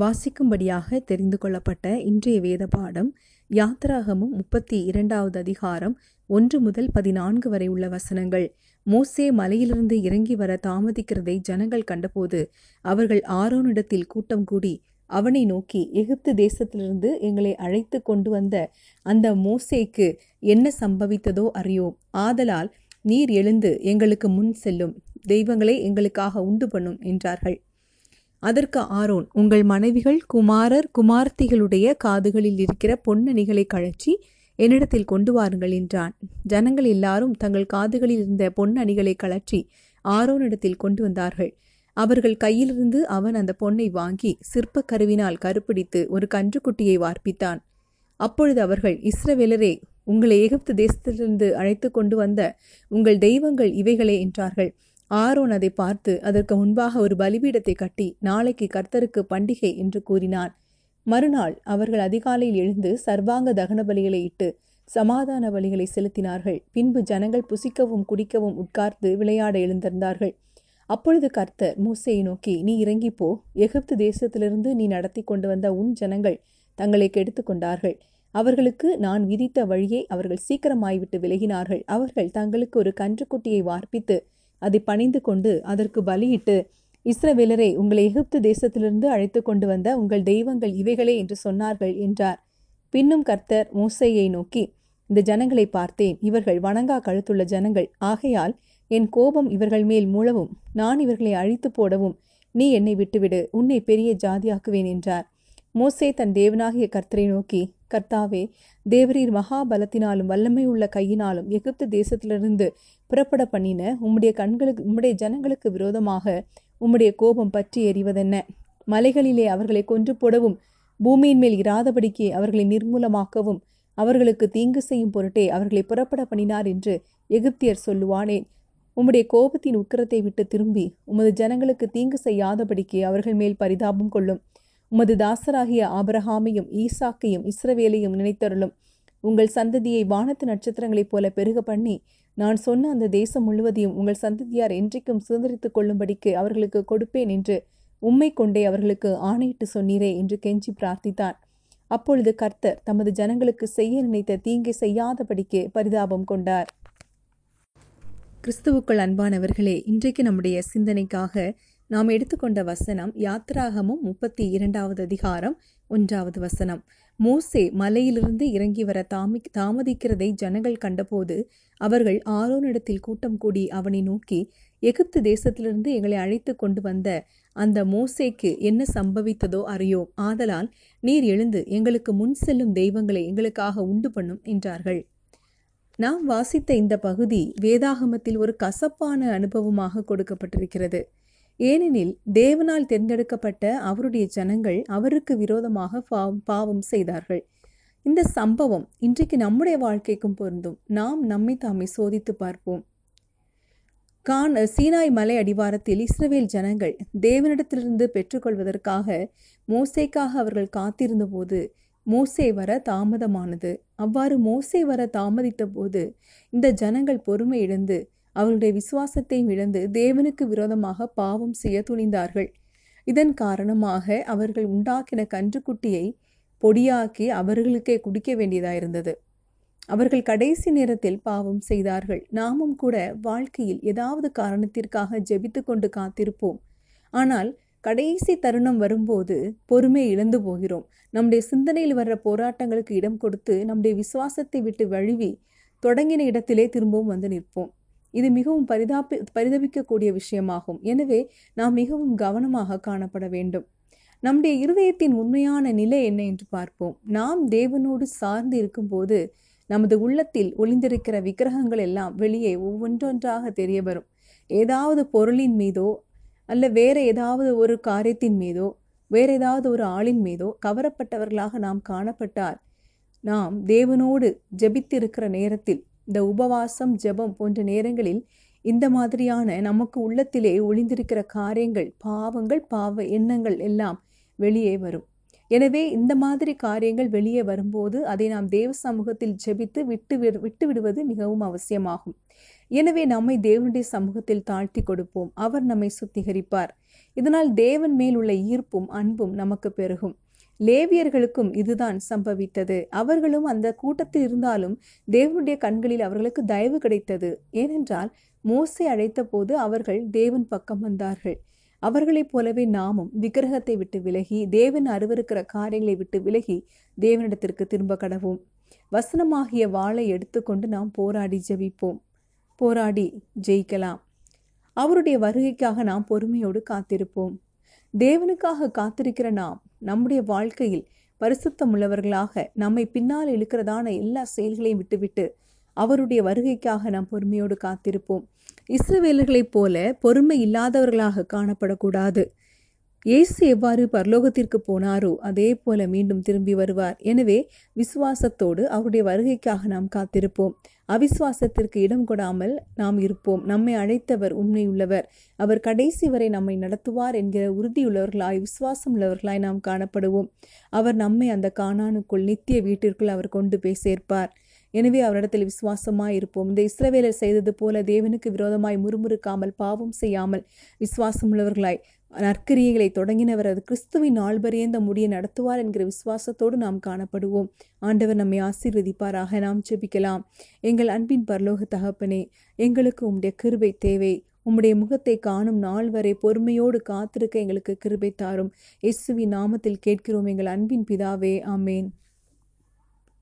வாசிக்கும்படியாக தெரிந்து கொள்ளப்பட்ட இன்றைய வேத பாடம் யாத்திராகமும் முப்பத்தி இரண்டாவது அதிகாரம் ஒன்று முதல் பதினான்கு வரை உள்ள வசனங்கள். மோசே மலையிலிருந்து இறங்கி வர தாமதிக்கிறதை ஜனங்கள் கண்டபோது அவர்கள் ஆரோனிடத்தில் கூட்டம் கூடி அவனை நோக்கி எகிப்து தேசத்திலிருந்து எங்களை அழைத்து கொண்டு வந்த அந்த மோசேக்கு என்ன சம்பவித்ததோ அறியோம் ஆதலால் நீர் எழுந்து எங்களுக்கு முன் செல்லும். தெய்வங்களை எங்களுக்காக உண்டு பண்ணும் என்றார்கள். அதற்கு ஆரோன் உங்கள் மனைவிகள் குமாரர் குமார்த்திகளுடைய காதுகளில் இருக்கிற பொன்னணிகளை கழற்றி என்னிடத்தில் கொண்டு வாருங்கள் என்றான். ஜனங்கள் எல்லாரும் தங்கள் காதுகளில் இருந்த பொன்னணிகளை கழற்றி ஆரோனிடத்தில் கொண்டு வந்தார்கள். அவர்கள் கையிலிருந்து அவன் அந்த பொன்னை வாங்கி சிற்ப கருவினால் கருப்பிடித்து ஒரு கன்றுக்குட்டியை வார்ப்பித்தான். அப்பொழுது அவர்கள் இஸ்ரவேலரே உங்களை எகிப்து தேசத்திலிருந்து அழைத்து கொண்டு வந்த உங்கள் தெய்வங்கள் இவைகளே என்றார்கள். ஆரோன் அதை பார்த்து அதற்கு முன்பாக ஒரு பலிபீடத்தை கட்டி நாளைக்கு கர்த்தருக்கு பண்டிகை என்று கூறினான். மறுநாள் அவர்கள் அதிகாலையில் எழுந்து சர்வாங்க தகன பலிகளை இட்டு சமாதான பலிகளை செலுத்தினார்கள். பின்பு ஜனங்கள் புசிக்கவும் குடிக்கவும் உட்கார்ந்து விளையாட எழுந்திருந்தார்கள். அப்பொழுது கர்த்தர் மூசையை நோக்கி நீ இறங்கி போ எகிப்து தேசத்திலிருந்து நீ நடத்தி கொண்டு வந்த உன் ஜனங்கள் தங்களை கெடுத்து கொண்டார்கள். அவர்களுக்கு நான் விதித்த வழியை அவர்கள் சீக்கிரமாய்விட்டு விலகினார்கள். அவர்கள் தங்களுக்கு ஒரு கன்றுக்குட்டியை வார்ப்பித்து அதை பணிந்து கொண்டு அதற்கு பலியிட்டு இஸ்ரவேலரை உங்களை எகிப்து தேசத்திலிருந்து அழைத்து கொண்டு வந்த உங்கள் தெய்வங்கள் இவைகளே என்று சொன்னார்கள் என்றார். பின்னும் கர்த்தர் மூசையை நோக்கி இந்த ஜனங்களை பார்த்தேன் இவர்கள் வணங்கா கழுத்துள்ள ஜனங்கள். ஆகையால் என் கோபம் இவர்கள் மேல் மூழவும் நான் இவர்களை அழித்து போடவும். நீ என்னை விட்டுவிடு உன்னை பெரிய ஜாதியாக்குவேன் என்றார். மோசே தன் தேவனாகிய கர்த்தரை நோக்கி கர்த்தாவே தேவரீர் மகாபலத்தினாலும் வல்லமை உள்ள கையினாலும் எகிப்து தேசத்திலிருந்து புறப்பட பண்ணின உம்முடைய கண்களுக்கு உம்முடைய ஜனங்களுக்கு விரோதமாக உம்முடைய கோபம் பற்றி எறிவதென்ன? மலைகளிலே அவர்களை கொன்று போடவும் பூமியின் மேல் இராதபடிக்கு அவர்களை நிர்மூலமாக்கவும் அவர்களுக்கு தீங்கு செய்யும் பொருட்டே அவர்களை புறப்பட பண்ணினார் என்று எகிப்தியர் சொல்லுவானேன் உம்முடைய கோபத்தின் உக்கிரத்தை விட்டு திரும்பி உமது ஜனங்களுக்கு தீங்கு செய்யாதபடிக்கு அவர்கள் மேல் பரிதாபம் கொள்ளும். உமது தாசராகிய ஆபரஹாமையும் ஈசாக்கையும் இஸ்ரவேலையும் நினைத்தருளும். உங்கள் சந்ததியை வானத்து நட்சத்திரங்களைப் போல பெருக பண்ணி நான் சொன்ன அந்த தேசம் முழுவதையும் உங்கள் சந்ததியார் என்றைக்கும் சுதந்திரித்துக் கொள்ளும்படிக்கு அவர்களுக்கு கொடுப்பேன் என்று உம்மை கொண்டே அவர்களுக்கு ஆணையிட்டு சொன்னீரே என்று கெஞ்சி பிரார்த்தித்தான். அப்பொழுது கர்த்தர் தமது ஜனங்களுக்கு செய்ய நினைத்த தீங்கை செய்யாதபடிக்கு பரிதாபம் கொண்டார். கிறிஸ்துவுக்குள் அன்பானவர்களே இன்றைக்கு நம்முடைய சிந்தனைக்காக நாம் எடுத்துக்கொண்ட வசனம் யாத்ராகமும் முப்பத்தி இரண்டாவது அதிகாரம் ஒன்றாவது வசனம். மோசே மலையிலிருந்து இறங்கி வர தாமி தாமதிக்கிறதை ஜனங்கள் கண்டபோது அவர்கள் ஆரோனிடத்தில் கூட்டம் கூடி அவனை நோக்கி எகிப்து தேசத்திலிருந்து எங்களை அழைத்து கொண்டு வந்த அந்த மோசேக்கு என்ன சம்பவித்ததோ அறியோம். ஆதலால் நீர் எழுந்து எங்களுக்கு முன் செல்லும் தெய்வங்களை எங்களுக்காக உண்டு பண்ணும் என்றார்கள். நாம் வாசித்த இந்த பகுதி வேதாகமத்தில் ஒரு கசப்பான அனுபவமாக கொடுக்கப்பட்டிருக்கிறது. ஏனெனில் தேவனால் தேர்ந்தெடுக்கப்பட்ட அவருடைய ஜனங்கள் அவருக்கு விரோதமாக பாவம் செய்தார்கள். இந்த சம்பவம் இன்றைக்கு நம்முடைய வாழ்க்கைக்கும் பொருந்தும். நாம் நம்மை தாமே சோதித்து பார்ப்போம். கான் சீனாய் மலை அடிவாரத்தில் இஸ்ரவேல் ஜனங்கள் தேவனிடத்திலிருந்து பெற்றுக்கொள்வதற்காக மோசைக்காக அவர்கள் காத்திருந்த போது மோசே வர தாமதமானது. அவ்வாறு மோசே வர தாமதித்த போது இந்த ஜனங்கள் பொறுமை இழந்து அவருடைய விசுவாசத்தையும் இழந்து தேவனுக்கு விரோதமாக பாவம் செய்ய துணிந்தார்கள். இதன் காரணமாக அவர்கள் உண்டாக்கின கன்றுக்குட்டியை பொடியாக்கி அவர்களுக்கே குடிக்க வேண்டியதாயிருந்தது. அவர்கள் கடைசி நேரத்தில் பாவம் செய்தார்கள். நாமும் கூட வாழ்க்கையில் ஏதாவது காரணத்திற்காக ஜெபித்து கொண்டு காத்திருப்போம். ஆனால் கடைசி தருணம் வரும்போது பொறுமை இழந்து போகிறோம். நம்முடைய சிந்தனையில் வர்ற போராட்டங்களுக்கு இடம் கொடுத்து நம்முடைய விசுவாசத்தை விட்டு வழுவி தொடங்கின இடத்திலே திரும்பவும் வந்து நிற்போம். இது மிகவும் பரிதாபி பரிதபிக்கக்கூடிய விஷயமாகும். எனவே நாம் மிகவும் கவனமாக காணப்பட வேண்டும். நம்முடைய இருதயத்தின் உண்மையான நிலை என்ன என்று பார்ப்போம். நாம் தேவனோடு சார்ந்து இருக்கும்போது நமது உள்ளத்தில் ஒளிந்திருக்கிற விக்கிரகங்கள் எல்லாம் வெளியே ஒவ்வொன்றொன்றாக தெரிய வரும். ஏதாவது பொருளின் மீதோ அல்ல வேற ஏதாவது ஒரு காரியத்தின் மீதோ வேற ஏதாவது ஒரு ஆளின் மீதோ கவரப்பட்டவர்களாக நாம் காணப்பட்டால் நாம் தேவனோடு ஜெபித்திருக்கிற நேரத்தில் இந்த உபவாசம் ஜெபம் போன்ற நேரங்களில் இந்த மாதிரியான நமக்கு உள்ளத்திலே ஒளிந்திருக்கிற காரியங்கள் பாவங்கள் பாவ எண்ணங்கள் எல்லாம் வெளியே வரும். எனவே இந்த மாதிரி காரியங்கள் வெளியே வரும்போது அதை நாம் தேவ சமூகத்தில் ஜெபித்து விட்டு விட்டு விடுவது மிகவும் அவசியமாகும். எனவே நம்மை தேவனுடைய சமூகத்தில் தாழ்த்தி கொடுப்போம். அவர் நம்மை சுத்திகரிப்பார். இதனால் தேவன் மேல் உள்ள ஈர்ப்பும் அன்பும் நமக்கு பெருகும். லேவியர்களுக்கும் இதுதான் சம்பவித்தது. அவர்களும் அந்த கூட்டத்தில் இருந்தாலும் தேவனுடைய கண்களில் அவர்களுக்கு தயவு கிடைத்தது. ஏனென்றால் மோசை அழைத்த போது அவர்கள் தேவன் பக்கம் வந்தார்கள். அவர்களைப் போலவே நாமும் விக்கிரகத்தை விட்டு விலகி தேவன் அருவருக்கிற காரியங்களை விட்டு விலகி தேவனிடத்திற்கு திரும்ப கடவோம். வசனமாகிய வாளை எடுத்துக்கொண்டு நாம் போராடி ஜெபிப்போம். போராடி ஜெயிக்கலாம். அவருடைய வருகைக்காக நாம் பொறுமையோடு காத்திருப்போம். தேவனுக்காக காத்திருக்கிற நாம் நம்முடைய வாழ்க்கையில் பரிசுத்தம் உள்ளவர்களாக நம்மை பின்னால் இழுக்கிறதான எல்லா செயல்களையும் விட்டுவிட்டு அவருடைய வருகைக்காக நாம் பொறுமையோடு காத்திருப்போம். இஸ்ரவேலர்களைப் போல பொறுமை இல்லாதவர்களாக காணப்படக்கூடாது. இயேசு எவ்வாறு பரலோகத்திற்கு போனாரோ அதே போல மீண்டும் திரும்பி வருவார். எனவே விசுவாசத்தோடு அவருடைய வருகைக்காக நாம் காத்திருப்போம். அவிசுவாசத்திற்கு இடம் கொடாமல் நாம் இருப்போம். நம்மை அழைத்தவர் உண்மையுள்ளவர் அவர் கடைசி வரை நம்மை நடத்துவார் என்கிற உறுதியுள்ளவர்களாய் விசுவாசம் உள்ளவர்களாய் நாம் காணப்படுவோம். அவர் நம்மை அந்த காணானுக்குள் நித்திய வீட்டிற்குள் அவர் கொண்டு போய் சேர்ப்பார். எனவே அவரிடத்தில் விசுவாசமாய் இருப்போம். இந்த இஸ்ரவேலர் செய்தது போல தேவனுக்கு விரோதமாய் முறுமுறுக்காமல் பாவம் செய்யாமல் விசுவாசமுள்ளவர்களாய் நற்கிரியைகளை தொடங்கினவர் அது. கிறிஸ்துவின் நாள்பரியந்த முடிய நடத்துவார் என்கிற விசுவாசத்தோடு நாம் காணப்படுவோம். ஆண்டவர் நம்மை ஆசீர்வதிப்பாராக. நாம் ஜெபிக்கலாம். எங்கள் அன்பின் பரலோக தகப்பனே எங்களுக்கு உம்முடைய கிருபை தேவை. உம்முடைய முகத்தை காணும் நாள் வரை பொறுமையோடு காத்திருக்க எங்களுக்கு கிருபை தாரும். இயேசுவின் நாமத்தில் கேட்கிறோம் எங்கள் அன்பின் பிதாவே. ஆமேன்.